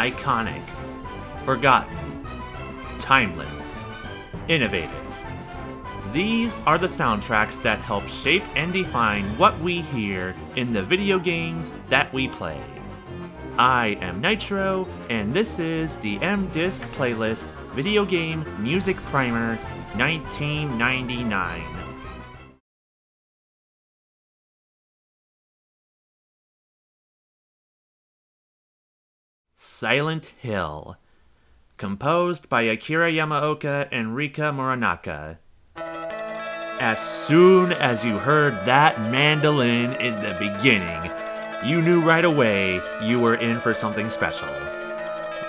iconic, forgotten, timeless, innovative. These are the soundtracks that help shape and define what we hear in the video games that we play. I am Nitro, and this is the M Disk Playlist Video Game Music Primer 1999. Silent Hill, composed by Akira Yamaoka and Rika Muranaka. As soon as you heard that mandolin in the beginning, you knew right away you were in for something special.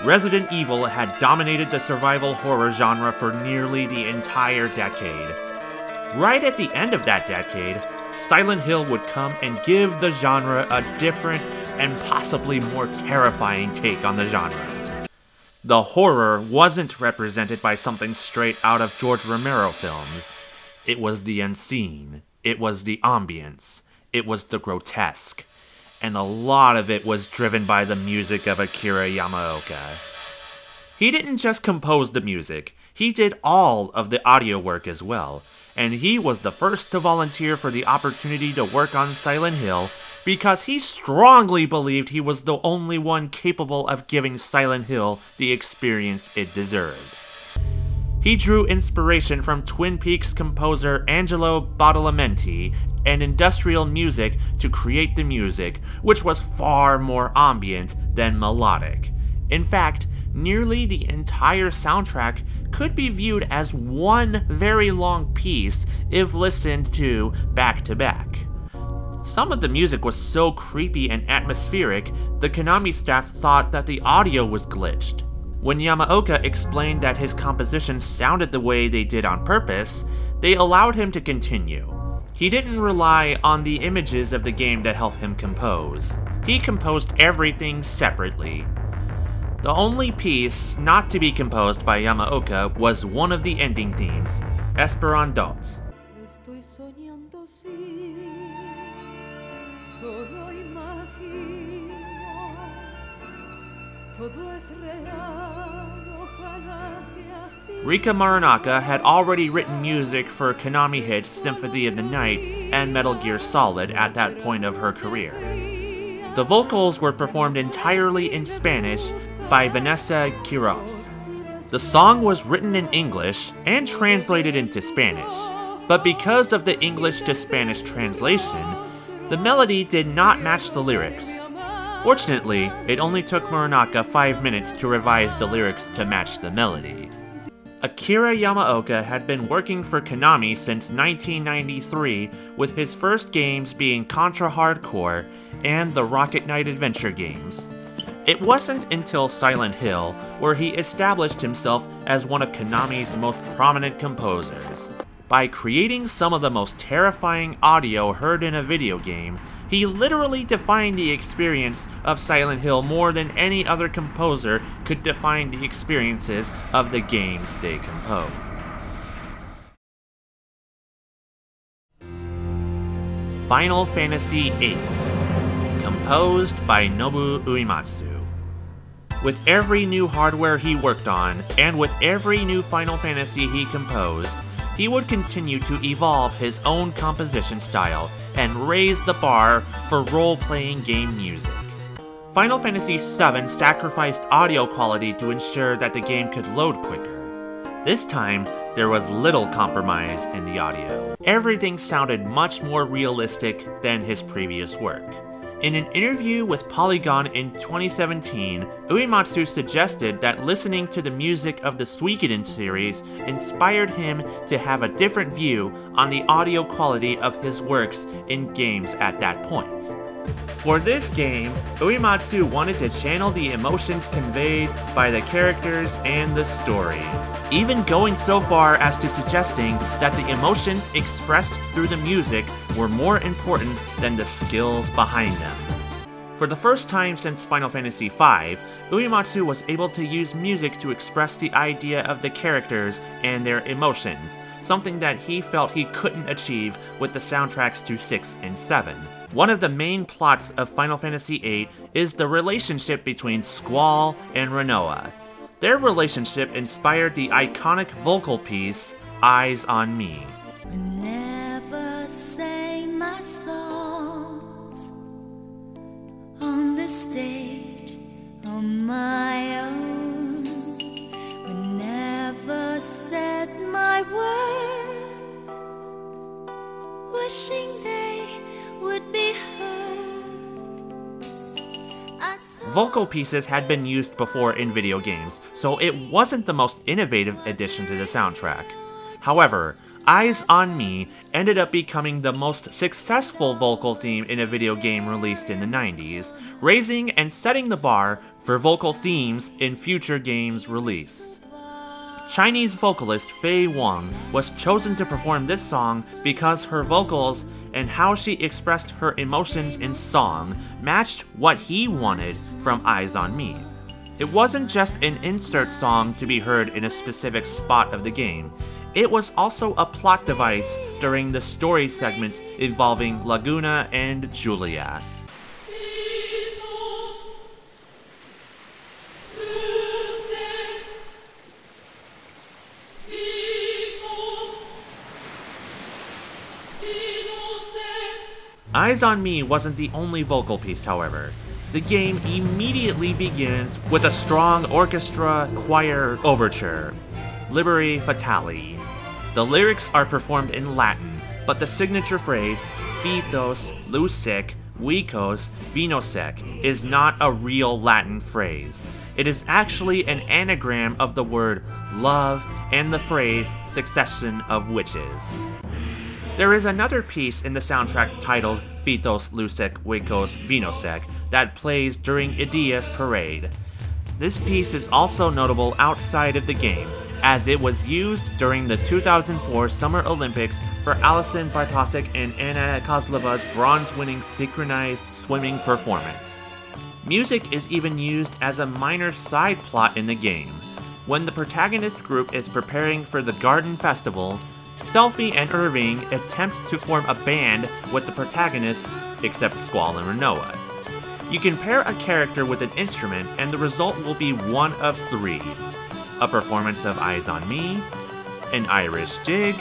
Resident Evil had dominated the survival horror genre for nearly the entire decade. Right at the end of that decade, Silent Hill would come and give the genre a different and possibly more terrifying take on the genre. The horror wasn't represented by something straight out of George Romero films. It was the unseen, it was the ambience, it was the grotesque, and a lot of it was driven by the music of Akira Yamaoka. He didn't just compose the music, he did all of the audio work as well, and he was the first to volunteer for the opportunity to work on Silent Hill because he strongly believed he was the only one capable of giving Silent Hill the experience it deserved. He drew inspiration from Twin Peaks composer Angelo Badalamenti and industrial music to create the music, which was far more ambient than melodic. In fact, nearly the entire soundtrack could be viewed as one very long piece if listened to back to back. Some of the music was so creepy and atmospheric, the Konami staff thought that the audio was glitched. When Yamaoka explained that his compositions sounded the way they did on purpose, they allowed him to continue. He didn't rely on the images of the game to help him compose. He composed everything separately. The only piece not to be composed by Yamaoka was one of the ending themes, Esperándote. Rika Muranaka had already written music for Konami hits Symphony of the Night and Metal Gear Solid at that point of her career. The vocals were performed entirely in Spanish by Vanessa Quiroz. The song was written in English and translated into Spanish, but because of the English to Spanish translation, the melody did not match the lyrics. Fortunately, it only took Muranaka five minutes to revise the lyrics to match the melody. Akira Yamaoka had been working for Konami since 1993, with his first games being Contra Hard Corps and the Rocket Knight Adventure games. It wasn't until Silent Hill where he established himself as one of Konami's most prominent composers. By creating some of the most terrifying audio heard in a video game, he literally defined the experience of Silent Hill more than any other composer could define the experiences of the games they composed. Final Fantasy VIII, composed by Nobuo Uematsu. With every new hardware he worked on, and with every new Final Fantasy he composed, he would continue to evolve his own composition style and raised the bar for role playing game music. Final Fantasy VII sacrificed audio quality to ensure that the game could load quicker. This time, there was little compromise in the audio. Everything sounded much more realistic than his previous work. In an interview with Polygon in 2017, Uematsu suggested that listening to the music of the Suikoden series inspired him to have a different view on the audio quality of his works in games at that point. For this game, Uematsu wanted to channel the emotions conveyed by the characters and the story, even going so far as to suggesting that the emotions expressed through the music were more important than the skills behind them. For the first time since Final Fantasy V, Uematsu was able to use music to express the idea of the characters and their emotions, something that he felt he couldn't achieve with the soundtracks to 6 and 7. One of the main plots of Final Fantasy VIII is the relationship between Squall and Rinoa. Their relationship inspired the iconic vocal piece, Eyes on Me. On the stage on my own. Said my words, wishing they Vocal pieces had been used before in video games, so it wasn't the most innovative addition to the soundtrack. However, Eyes on Me ended up becoming the most successful vocal theme in a video game released in the 90s, raising and setting the bar for vocal themes in future games released. Chinese vocalist Fei Wang was chosen to perform this song because her vocals and how she expressed her emotions in song matched what he wanted from Eyes on Me. It wasn't just an insert song to be heard in a specific spot of the game, it was also a plot device during the story segments involving Laguna and Julia. Eyes on Me wasn't the only vocal piece, however. The game immediately begins with a strong orchestra choir overture, Liberi Fatali. The lyrics are performed in Latin, but the signature phrase, Fithos, Lusec, Wecos, Vinosec, is not a real Latin phrase. It is actually an anagram of the word love and the phrase succession of witches. There is another piece in the soundtrack titled Fithos Lusec Wecos Vinosec that plays during Edea's parade. This piece is also notable outside of the game, as it was used during the 2004 Summer Olympics for Alison Bartosik and Anna Kozlova's bronze winning synchronized swimming performance. Music is even used as a minor side plot in the game. When the protagonist group is preparing for the Garden Festival, Selphie and Irvine attempt to form a band with the protagonists, except Squall and Rinoa. You can pair a character with an instrument, and the result will be one of three a performance of Eyes on Me, an Irish jig,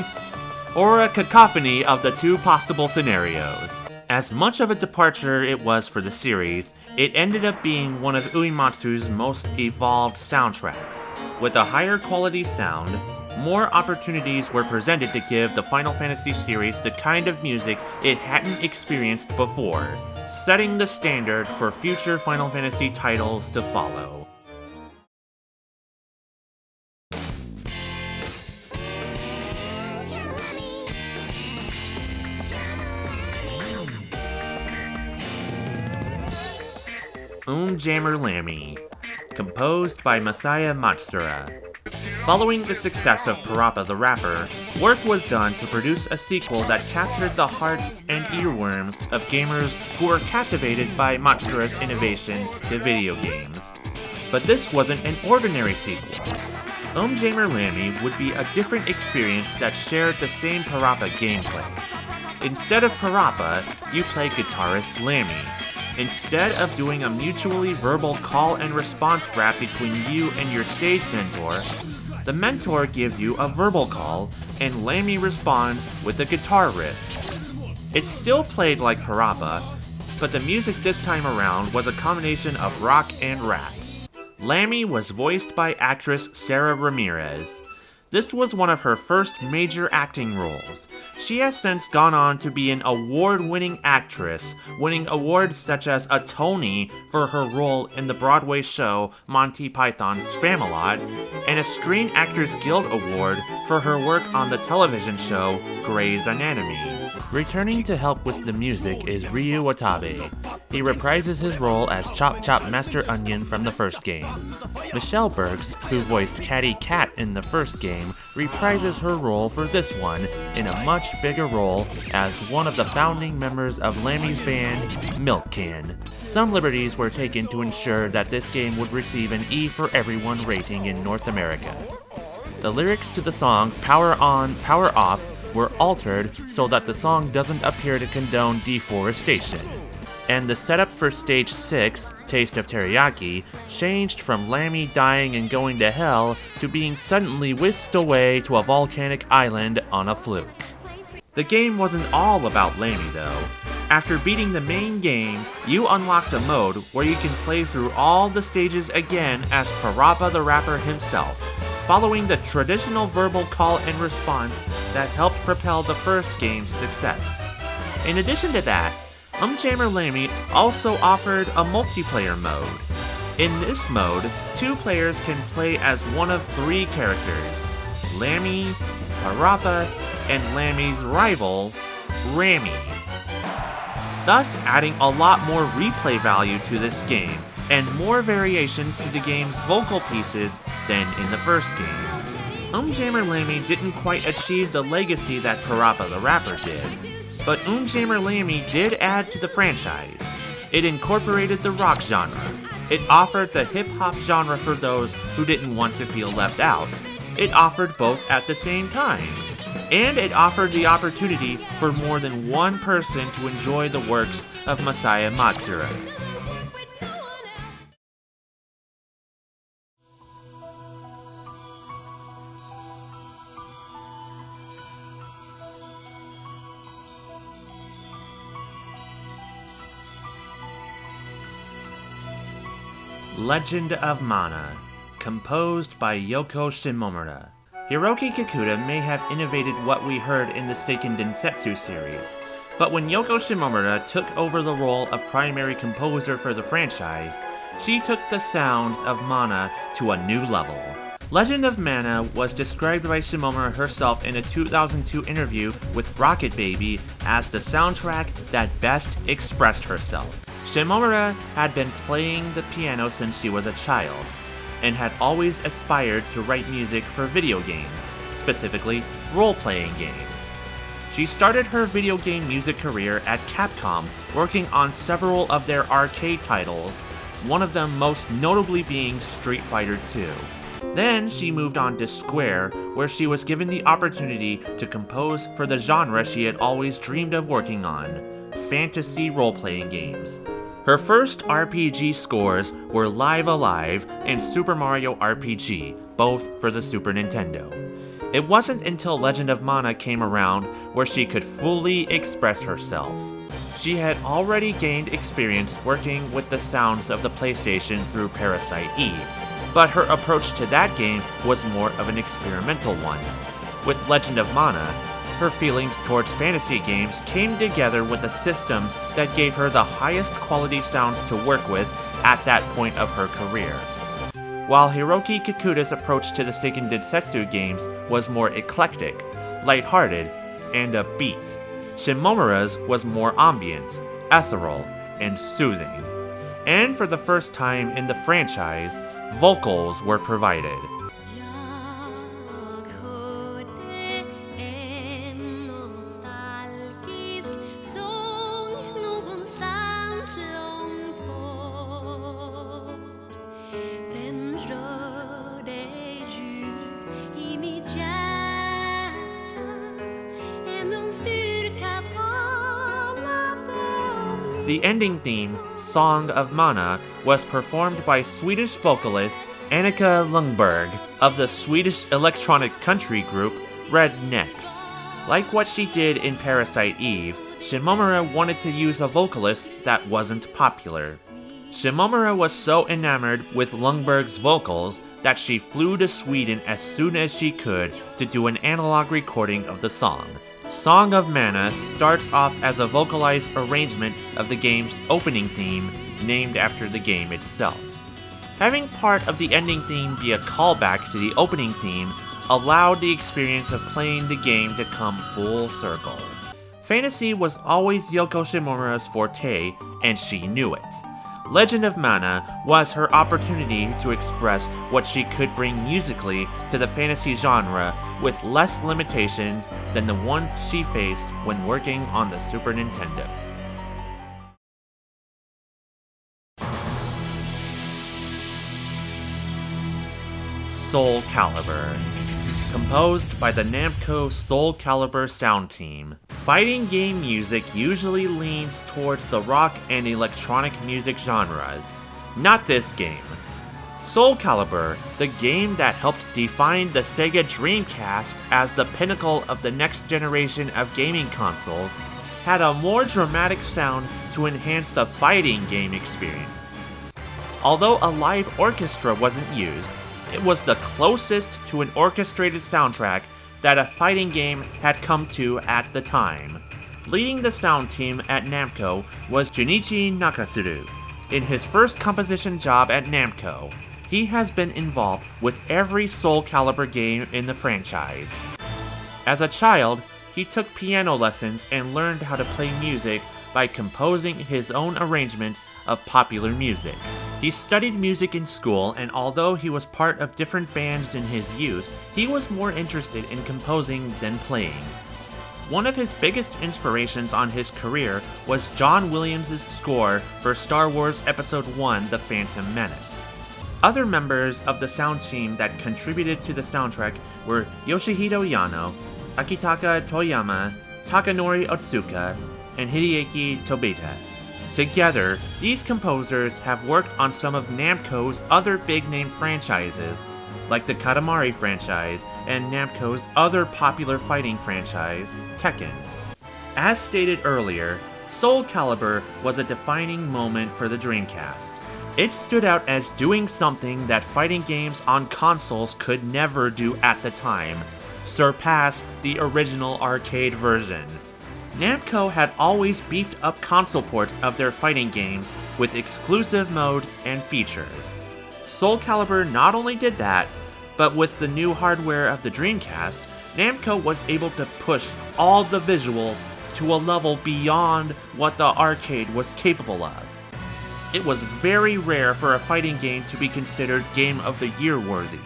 or a cacophony of the two possible scenarios. As much of a departure it was for the series, it ended up being one of Uematsu's most evolved soundtracks. With a higher quality sound, more opportunities were presented to give the Final Fantasy series the kind of music it hadn't experienced before, setting the standard for future Final Fantasy titles to follow. Um Jammer Lammy, composed by Masaya Matsuura. Following the success of Parappa the Rapper, work was done to produce a sequel that captured the hearts and earworms of gamers who were captivated by Matsuura's innovation to video games. But this wasn't an ordinary sequel. Um Jammer Lammy would be a different experience that shared the same Parappa gameplay. Instead of Parappa, you play guitarist Lammy, Instead of doing a mutually verbal call and response rap between you and your stage mentor, the mentor gives you a verbal call, and Lammy responds with a guitar riff. It's still played like Parappa, but the music this time around was a combination of rock and rap. Lammy was voiced by actress Sara Ramirez. This was one of her first major acting roles. She has since gone on to be an award winning actress, winning awards such as a Tony for her role in the Broadway show Monty Python's Spamalot, and a Screen Actors Guild Award for her work on the television show Grey's Anatomy. Returning to help with the music is Ryu Watabe. He reprises his role as Chop Chop Master Onion from the first game. Michelle Burks, who voiced Catty Cat in the first game, reprises her role for this one in a much bigger role as one of the founding members of Lammy's band, Milk Can. Some liberties were taken to ensure that this game would receive an E for Everyone rating in North America. The lyrics to the song Power On, Power Off were altered so that the song doesn't appear to condone deforestation. And the setup for stage 6, Taste of Teriyaki, changed from Lammy dying and going to hell to being suddenly whisked away to a volcanic island on a fluke. The game wasn't all about Lammy though. After beating the main game, you unlocked a mode where you can play through all the stages again as Parappa the Rapper himself, following the traditional verbal call and response that helped propel the first game's success. In addition to that, Umjammer Lammy also offered a multiplayer mode. In this mode, two players can play as one of three characters Lammy, Parappa, and Lammy's rival, Rammy. Thus, adding a lot more replay value to this game and more variations to the game's vocal pieces than in the first game. Umjammer Lammy didn't quite achieve the legacy that Parappa the Rapper did, but Umjammer Lammy did add to the franchise. It incorporated the rock genre. It offered the hip hop genre for those who didn't want to feel left out. It offered both at the same time. And it offered the opportunity for more than one person to enjoy the works of Masaya Matsuura. Legend of Mana, composed by Yoko Shimomura. Hiroki Kikuta may have innovated what we heard in the Seiken Densetsu series, but when Yoko Shimomura took over the role of primary composer for the franchise, she took the sounds of Mana to a new level. Legend of Mana was described by Shimomura herself in a 2002 interview with Rocket Baby as the soundtrack that best expressed herself. Shimomura had been playing the piano since she was a child, and had always aspired to write music for video games, specifically role playing games. She started her video game music career at Capcom, working on several of their arcade titles, one of them most notably being Street Fighter II. Then she moved on to Square, where she was given the opportunity to compose for the genre she had always dreamed of working on fantasy role playing games. Her first RPG scores were Live A Live and Super Mario RPG, both for the Super Nintendo. It wasn't until Legend of Mana came around where she could fully express herself. She had already gained experience working with the sounds of the PlayStation through Parasite Eve, but her approach to that game was more of an experimental one. With Legend of Mana, her feelings towards fantasy games came together with a system that gave her the highest quality sounds to work with at that point of her career. While Hiroki Kikuta's approach to the Seiken Densetsu games was more eclectic, lighthearted, and upbeat, Shimomura's was more ambient, ethereal, and soothing. And for the first time in the franchise, vocals were provided. The ending theme, Song of Mana, was performed by Swedish vocalist Annika Ljungberg of the Swedish electronic country group Rednex. Like what she did in Parasite Eve, Shimomura wanted to use a vocalist that wasn't popular. Shimomura was so enamored with Ljungberg's vocals that she flew to Sweden as soon as she could to do an analog recording of the song. Song of Mana starts off as a vocalized arrangement of the game's opening theme, named after the game itself. Having part of the ending theme be a callback to the opening theme allowed the experience of playing the game to come full circle. Fantasy was always Yoko Shimomura's forte, and she knew it. Legend of Mana was her opportunity to express what she could bring musically to the fantasy genre with less limitations than the ones she faced when working on the Super Nintendo. Soul Calibur. Composed by the Namco Soul Calibur sound team, fighting game music usually leans towards the rock and electronic music genres. Not this game. Soul Calibur, the game that helped define the Sega Dreamcast as the pinnacle of the next generation of gaming consoles, had a more dramatic sound to enhance the fighting game experience. Although a live orchestra wasn't used, it was the closest to an orchestrated soundtrack that a fighting game had come to at the time. Leading the sound team at Namco was Junichi Nakatsuru. In his first composition job at Namco, he has been involved with every Soul Calibur game in the franchise. As a child, he took piano lessons and learned how to play music by composing his own arrangements of popular music. He studied music in school, and although he was part of different bands in his youth, he was more interested in composing than playing. One of his biggest inspirations on his career was John Williams' score for Star Wars Episode 1 The Phantom Menace. Other members of the sound team that contributed to the soundtrack were Yoshihito Yano, Akitaka Toyama, Takanori Otsuka, and Hideaki Tobita. Together, these composers have worked on some of Namco's other big name franchises, like the Katamari franchise and Namco's other popular fighting franchise, Tekken. As stated earlier, Soul Calibur was a defining moment for the Dreamcast. It stood out as doing something that fighting games on consoles could never do at the time surpass the original arcade version. Namco had always beefed up console ports of their fighting games with exclusive modes and features. Soul Calibur not only did that, but with the new hardware of the Dreamcast, Namco was able to push all the visuals to a level beyond what the arcade was capable of. It was very rare for a fighting game to be considered Game of the Year worthy.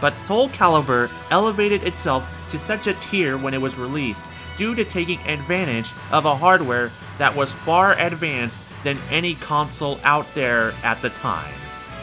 But Soul Calibur elevated itself to such a tier when it was released due to taking advantage of a hardware that was far advanced than any console out there at the time.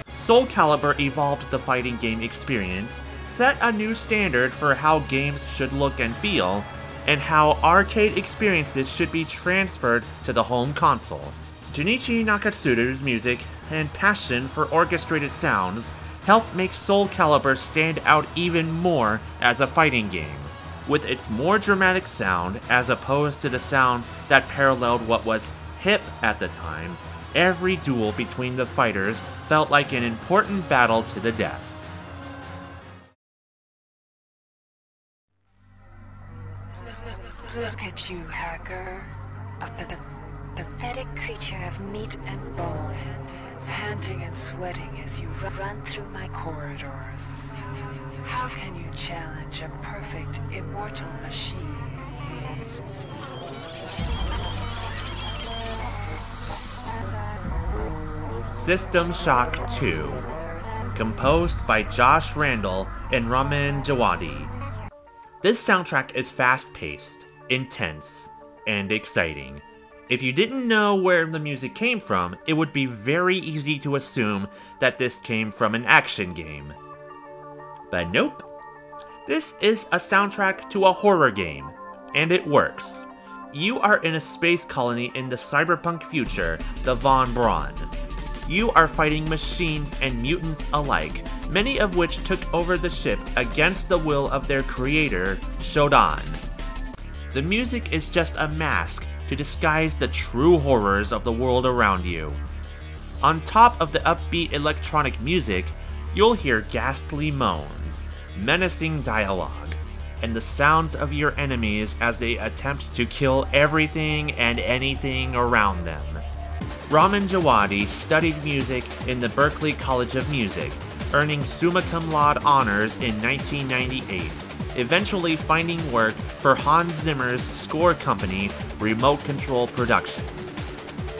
Soul Calibur evolved the fighting game experience, set a new standard for how games should look and feel, and how arcade experiences should be transferred to the home console. Junichi Nakatsuru's music and passion for orchestrated sounds helped make Soul Calibur stand out even more as a fighting game with its more dramatic sound as opposed to the sound that paralleled what was hip at the time, every duel between the fighters felt like an important battle to the death. Look at you, hacker. A p- pathetic creature of meat and bone, panting and sweating as you run through my corridors. How can you challenge a perfect, immortal machine? System Shock 2, composed by Josh Randall and Ramin Djawadi. This soundtrack is fast paced, intense, and exciting. If you didn't know where the music came from, it would be very easy to assume that this came from an action game. But nope. This is a soundtrack to a horror game, and it works. You are in a space colony in the cyberpunk future, the Von Braun. You are fighting machines and mutants alike, many of which took over the ship against the will of their creator, Shodan. The music is just a mask to disguise the true horrors of the world around you. On top of the upbeat electronic music, you'll hear ghastly moans, menacing dialogue, and the sounds of your enemies as they attempt to kill everything and anything around them. Ramin Djawadi studied music in the Berklee College of Music, earning summa cum laude honors in 1998, eventually finding work for Hans Zimmer's score company, Remote Control Productions.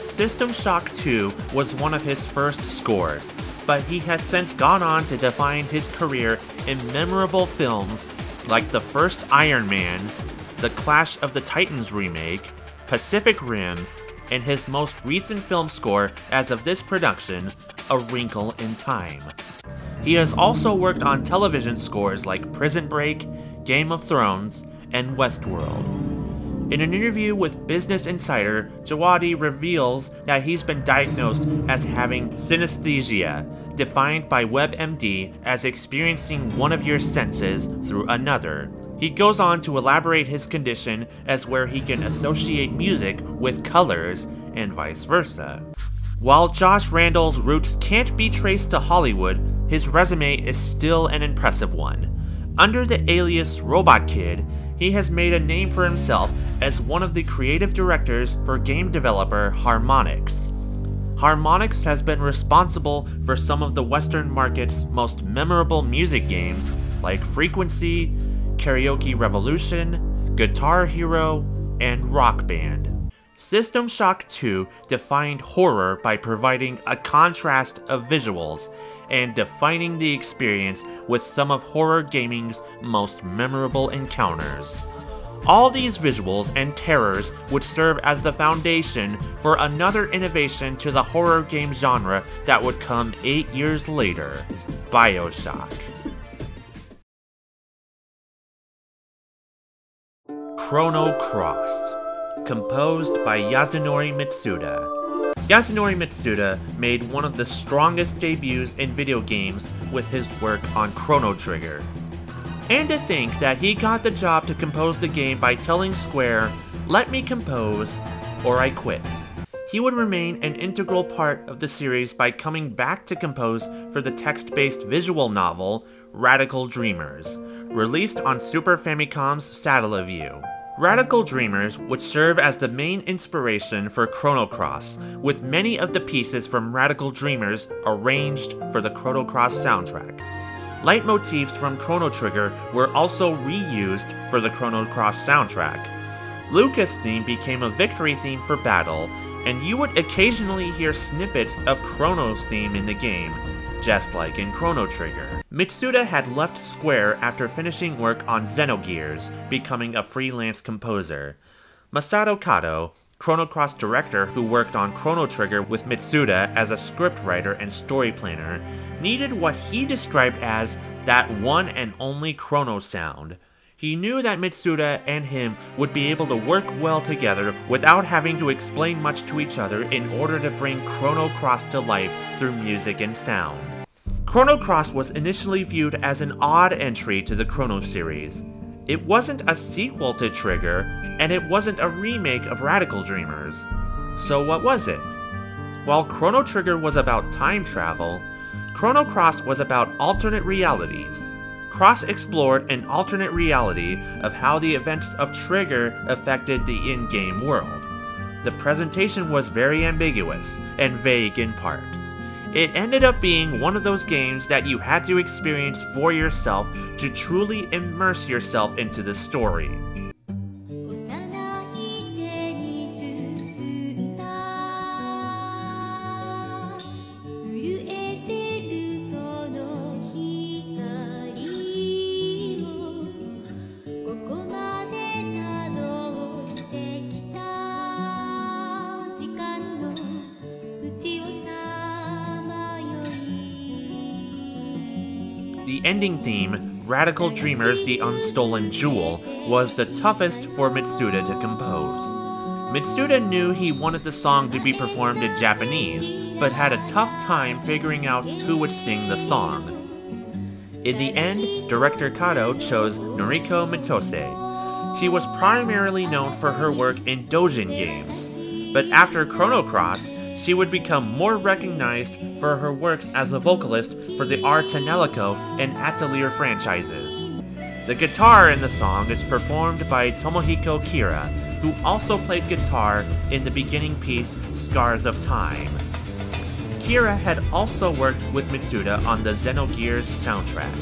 System Shock 2 was one of his first scores, but he has since gone on to define his career in memorable films like the first Iron Man, the Clash of the Titans remake, Pacific Rim, and his most recent film score as of this production, A Wrinkle in Time. He has also worked on television scores like Prison Break, Game of Thrones, and Westworld. In an interview with Business Insider, Djawadi reveals that he's been diagnosed as having synesthesia, defined by WebMD as experiencing one of your senses through another. He goes on to elaborate his condition as where he can associate music with colors and vice versa. While Josh Randall's roots can't be traced to Hollywood, his resume is still an impressive one. Under the alias Robot Kid, he has made a name for himself as one of the creative directors for game developer Harmonix. Harmonix has been responsible for some of the Western market's most memorable music games like Frequency, Karaoke Revolution, Guitar Hero, and Rock Band. System Shock 2 defined horror by providing a contrast of visuals and defining the experience with some of horror gaming's most memorable encounters. All these visuals and terrors would serve as the foundation for another innovation to the horror game genre that would come eight years later Bioshock. Chrono Cross, composed by Yasunori Mitsuda. Yasunori Mitsuda made one of the strongest debuts in video games with his work on Chrono Trigger. And to think that he got the job to compose the game by telling Square, let me compose, or I quit. He would remain an integral part of the series by coming back to compose for the text based visual novel Radical Dreamers, released on Super Famicom's Satellaview. Radical Dreamers would serve as the main inspiration for Chrono Cross, with many of the pieces from Radical Dreamers arranged for the Chrono Cross soundtrack. Leitmotifs from Chrono Trigger were also reused for the Chrono Cross soundtrack. Lucca's theme became a victory theme for battle, and you would occasionally hear snippets of Chrono's theme in the game, just like in Chrono Trigger. Mitsuda had left Square after finishing work on Xenogears, becoming a freelance composer. Masato Kato, Chrono Cross director who worked on Chrono Trigger with Mitsuda as a scriptwriter and story planner, needed what he described as that one and only Chrono sound. He knew that Mitsuda and him would be able to work well together without having to explain much to each other in order to bring Chrono Cross to life through music and sound. Chrono Cross was initially viewed as an odd entry to the Chrono series. It wasn't a sequel to Trigger, and it wasn't a remake of Radical Dreamers. So what was it? While Chrono Trigger was about time travel, Chrono Cross was about alternate realities. Cross explored an alternate reality of how the events of Trigger affected the in game world. The presentation was very ambiguous and vague in parts. It ended up being one of those games that you had to experience for yourself to truly immerse yourself into the story. い The ending theme, Radical Dreamers The Unstolen Jewel, was the toughest for Mitsuda to compose. Mitsuda knew he wanted the song to be performed in Japanese, but had a tough time figuring out who would sing the song. In the end, director Kato chose Noriko Mitose. She was primarily known for her work in Dojin games, but after Chrono Cross, she would become more recognized for her works as a vocalist for the Ar tonelico and Atelier franchises. The guitar in the song is performed by Tomohiko Kira, who also played guitar in the beginning piece Scars of Time. Kira had also worked with Mitsuda on the Xenogears soundtrack.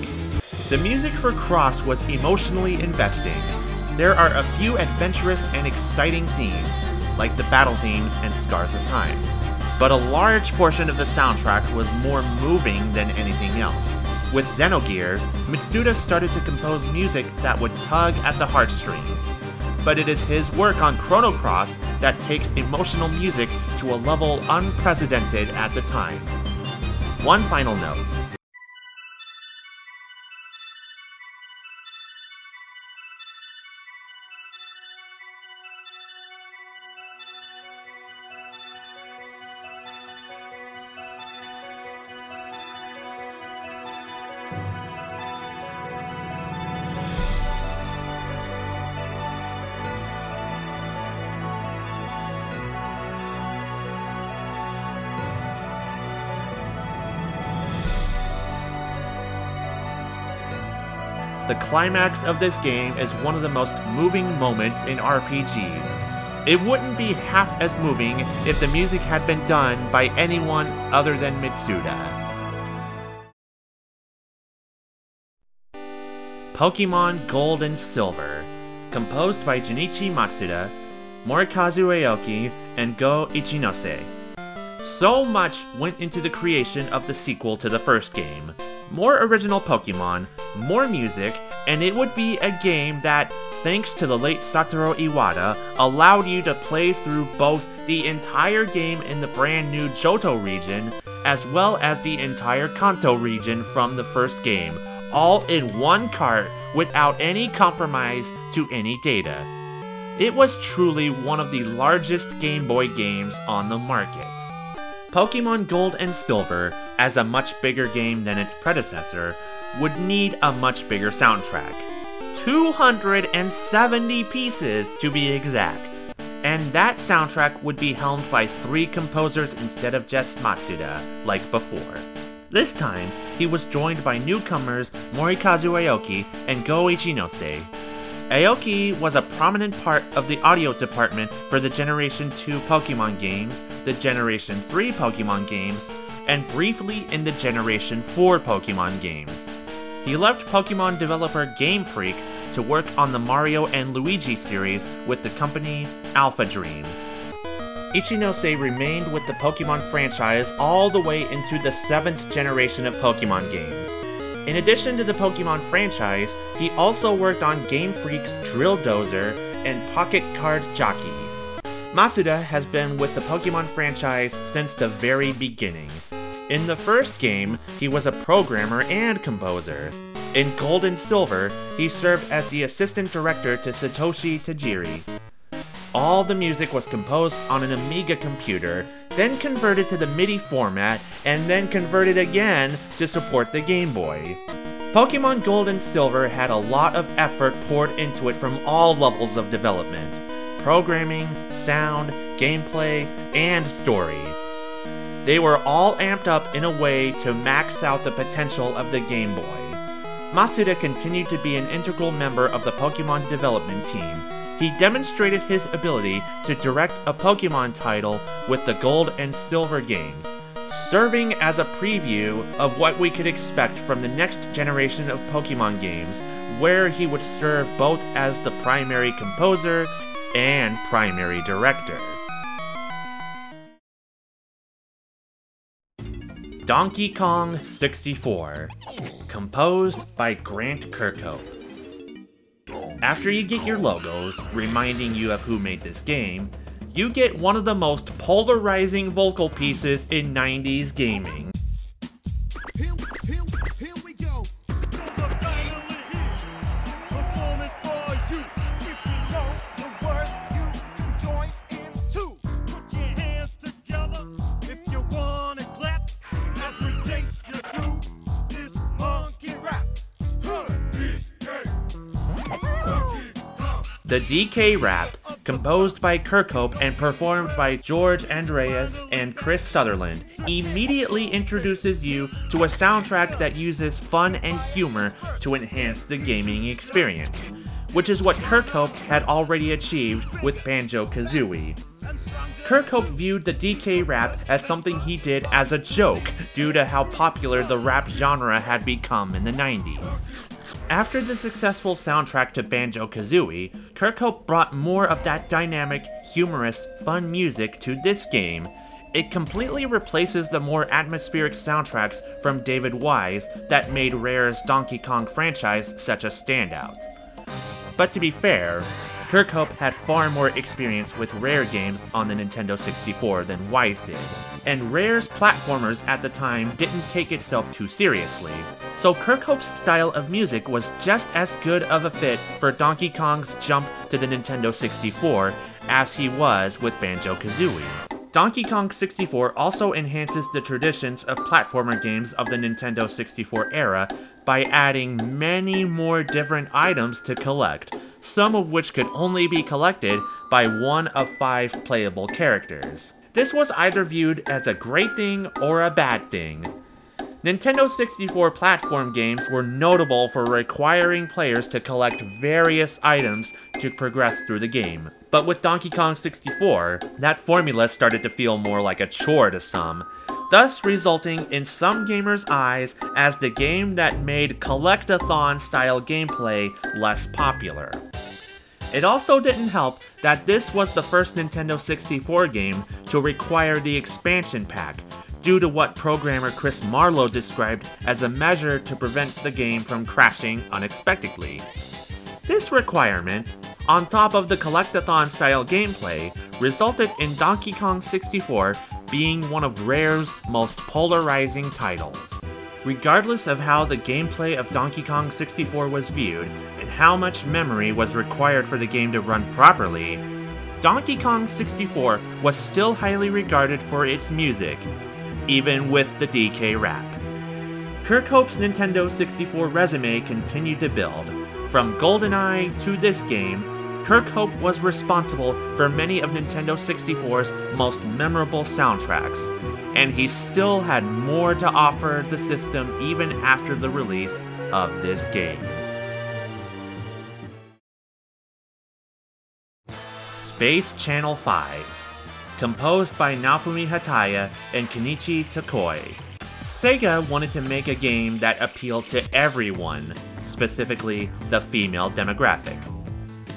The music for Cross was emotionally investing. There are a few adventurous and exciting themes, like the battle themes and Scars of Time. But a large portion of the soundtrack was more moving than anything else. With Xenogears, Mitsuda started to compose music that would tug at the heartstrings. But it is his work on Chrono Cross that takes emotional music to a level unprecedented at the time. One final note The climax of this game is one of the most moving moments in RPGs. It wouldn't be half as moving if the music had been done by anyone other than Mitsuda. Pokemon Gold and Silver, composed by Junichi Masuda, Morikazu Aoki, and Go Ichinose. So much went into the creation of the sequel to the first game. More original Pokemon, more music, and it would be a game that, thanks to the late Satoru Iwata, allowed you to play through both the entire game in the brand new Johto region, as well as the entire Kanto region from the first game, all in one cart without any compromise to any data. It was truly one of the largest Game Boy games on the market. Pokemon Gold and Silver, as a much bigger game than its predecessor, would need a much bigger soundtrack. 270 pieces to be exact. And that soundtrack would be helmed by three composers instead of just Masuda, like before. This time, he was joined by newcomers Morikazu Aoki and Go Ichinose. Aoki was a prominent part of the audio department for the Generation 2 Pokemon games, the Generation 3 Pokemon games, and briefly in the Generation 4 Pokemon games. He left Pokemon developer Game Freak to work on the Mario and Luigi series with the company Alpha Dream. Ichinose remained with the Pokemon franchise all the way into the seventh generation of Pokemon games. In addition to the Pokemon franchise, he also worked on Game Freak's Drill Dozer and Pocket Card Jockey. Masuda has been with the Pokemon franchise since the very beginning. In the first game, he was a programmer and composer. In Gold and Silver, he served as the assistant director to Satoshi Tajiri. All the music was composed on an Amiga computer, then converted to the MIDI format, and then converted again to support the Game Boy. Pokemon Gold and Silver had a lot of effort poured into it from all levels of development programming, sound, gameplay, and story. They were all amped up in a way to max out the potential of the Game Boy. Masuda continued to be an integral member of the Pokemon development team. He demonstrated his ability to direct a Pokemon title with the Gold and Silver games, serving as a preview of what we could expect from the next generation of Pokemon games, where he would serve both as the primary composer and primary director. Donkey Kong 64, composed by Grant Kirkhope. After you get your logos, reminding you of who made this game, you get one of the most polarizing vocal pieces in 90s gaming. DK Rap, composed by Kirkhope and performed by George Andreas and Chris Sutherland, immediately introduces you to a soundtrack that uses fun and humor to enhance the gaming experience, which is what Kirkhope had already achieved with Banjo Kazooie. Kirkhope viewed the DK rap as something he did as a joke due to how popular the rap genre had become in the 90s. After the successful soundtrack to Banjo Kazooie, Kirkhope brought more of that dynamic, humorous, fun music to this game. It completely replaces the more atmospheric soundtracks from David Wise that made Rare's Donkey Kong franchise such a standout. But to be fair, Kirkhope had far more experience with Rare games on the Nintendo 64 than Wise did, and Rare's platformers at the time didn't take itself too seriously. So Kirkhope's style of music was just as good of a fit for Donkey Kong's jump to the Nintendo 64 as he was with Banjo Kazooie. Donkey Kong 64 also enhances the traditions of platformer games of the Nintendo 64 era by adding many more different items to collect, some of which could only be collected by one of five playable characters. This was either viewed as a great thing or a bad thing. Nintendo 64 platform games were notable for requiring players to collect various items to progress through the game. But with Donkey Kong 64, that formula started to feel more like a chore to some, thus resulting in some gamers' eyes as the game that made collectathon style gameplay less popular. It also didn't help that this was the first Nintendo 64 game to require the expansion pack, due to what programmer Chris Marlow described as a measure to prevent the game from crashing unexpectedly. This requirement, on top of the collectathon style gameplay, resulted in Donkey Kong 64 being one of Rare's most polarizing titles. Regardless of how the gameplay of Donkey Kong 64 was viewed and how much memory was required for the game to run properly, Donkey Kong 64 was still highly regarded for its music, even with the DK rap. Kirkhope's Nintendo 64 resume continued to build. From GoldenEye to this game, Kirk Hope was responsible for many of Nintendo 64's most memorable soundtracks, and he still had more to offer the system even after the release of this game. Space Channel 5 Composed by Naofumi Hataya and Kenichi Tokoi. Sega wanted to make a game that appealed to everyone, specifically the female demographic.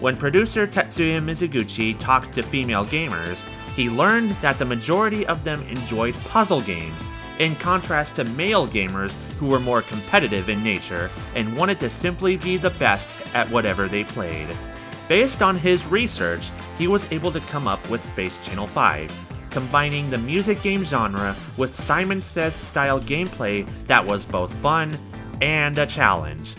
When producer Tetsuya Mizuguchi talked to female gamers, he learned that the majority of them enjoyed puzzle games, in contrast to male gamers who were more competitive in nature and wanted to simply be the best at whatever they played. Based on his research, he was able to come up with Space Channel 5, combining the music game genre with Simon Says style gameplay that was both fun and a challenge.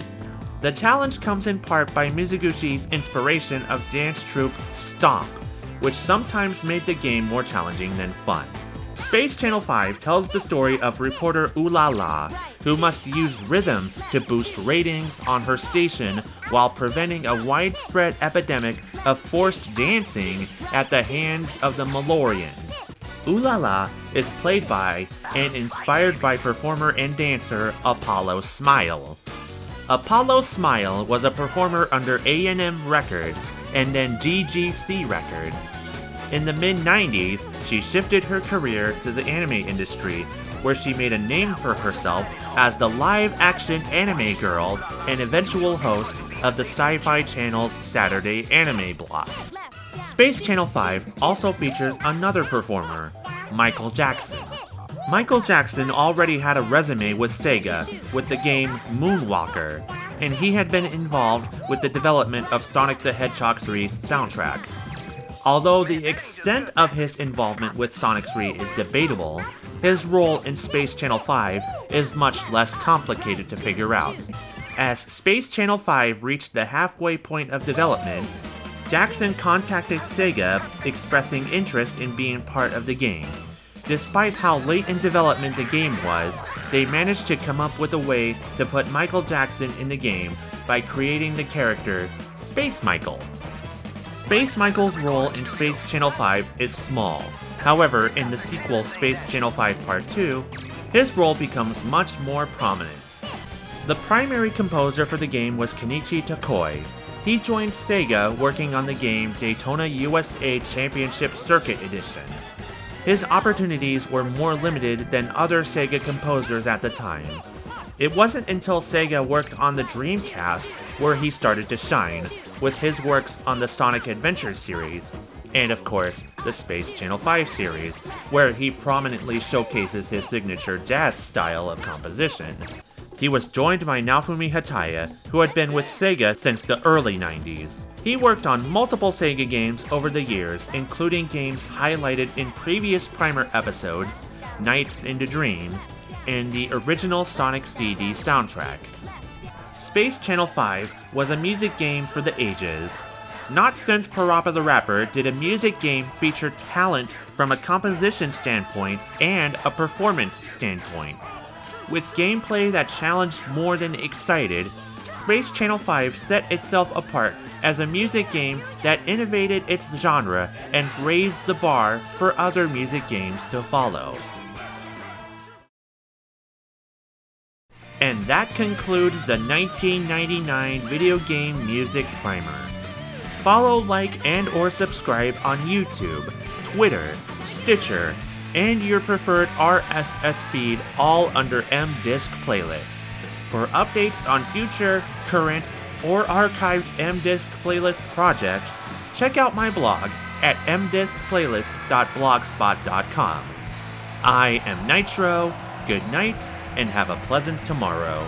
The challenge comes in part by Mizuguchi's inspiration of dance troupe Stomp, which sometimes made the game more challenging than fun. Space Channel 5 tells the story of reporter Ulala, who must use rhythm to boost ratings on her station while preventing a widespread epidemic of forced dancing at the hands of the Morolians. Ulala is played by and inspired by performer and dancer Apollo Smile. Apollo Smile was a performer under A&M Records and then GGC Records. In the mid 90s, she shifted her career to the anime industry, where she made a name for herself as the live action anime girl and eventual host of the Sci Fi Channel's Saturday anime block. Space Channel 5 also features another performer, Michael Jackson. Michael Jackson already had a resume with Sega with the game Moonwalker, and he had been involved with the development of Sonic the Hedgehog 3's soundtrack. Although the extent of his involvement with Sonic 3 is debatable, his role in Space Channel 5 is much less complicated to figure out. As Space Channel 5 reached the halfway point of development, Jackson contacted Sega expressing interest in being part of the game. Despite how late in development the game was, they managed to come up with a way to put Michael Jackson in the game by creating the character Space Michael. Space Michael's role in Space Channel 5 is small. However, in the sequel Space Channel 5 Part 2, his role becomes much more prominent. The primary composer for the game was Kenichi Tokoi, he joined Sega working on the game Daytona USA Championship Circuit Edition. His opportunities were more limited than other Sega composers at the time. It wasn't until Sega worked on the Dreamcast where he started to shine, with his works on the Sonic Adventure series, and of course, the Space Channel 5 series, where he prominently showcases his signature jazz style of composition. He was joined by Naofumi Hataya, who had been with Sega since the early 90s. He worked on multiple Sega games over the years, including games highlighted in previous Primer episodes, Nights into Dreams, and the original Sonic CD soundtrack. Space Channel 5 was a music game for the ages. Not since Parappa the Rapper did a music game feature talent from a composition standpoint and a performance standpoint. With gameplay that challenged more than excited, Space Channel 5 set itself apart as a music game that innovated its genre and raised the bar for other music games to follow. That concludes the 1999 video game music primer. Follow, like, and or subscribe on YouTube, Twitter, Stitcher, and your preferred RSS feed all under M Disk Playlist. For updates on future, current, or archived M Disk Playlist projects, check out my blog at mdiskplaylist.blogspot.com. I am Nitro, good night, and have a pleasant tomorrow.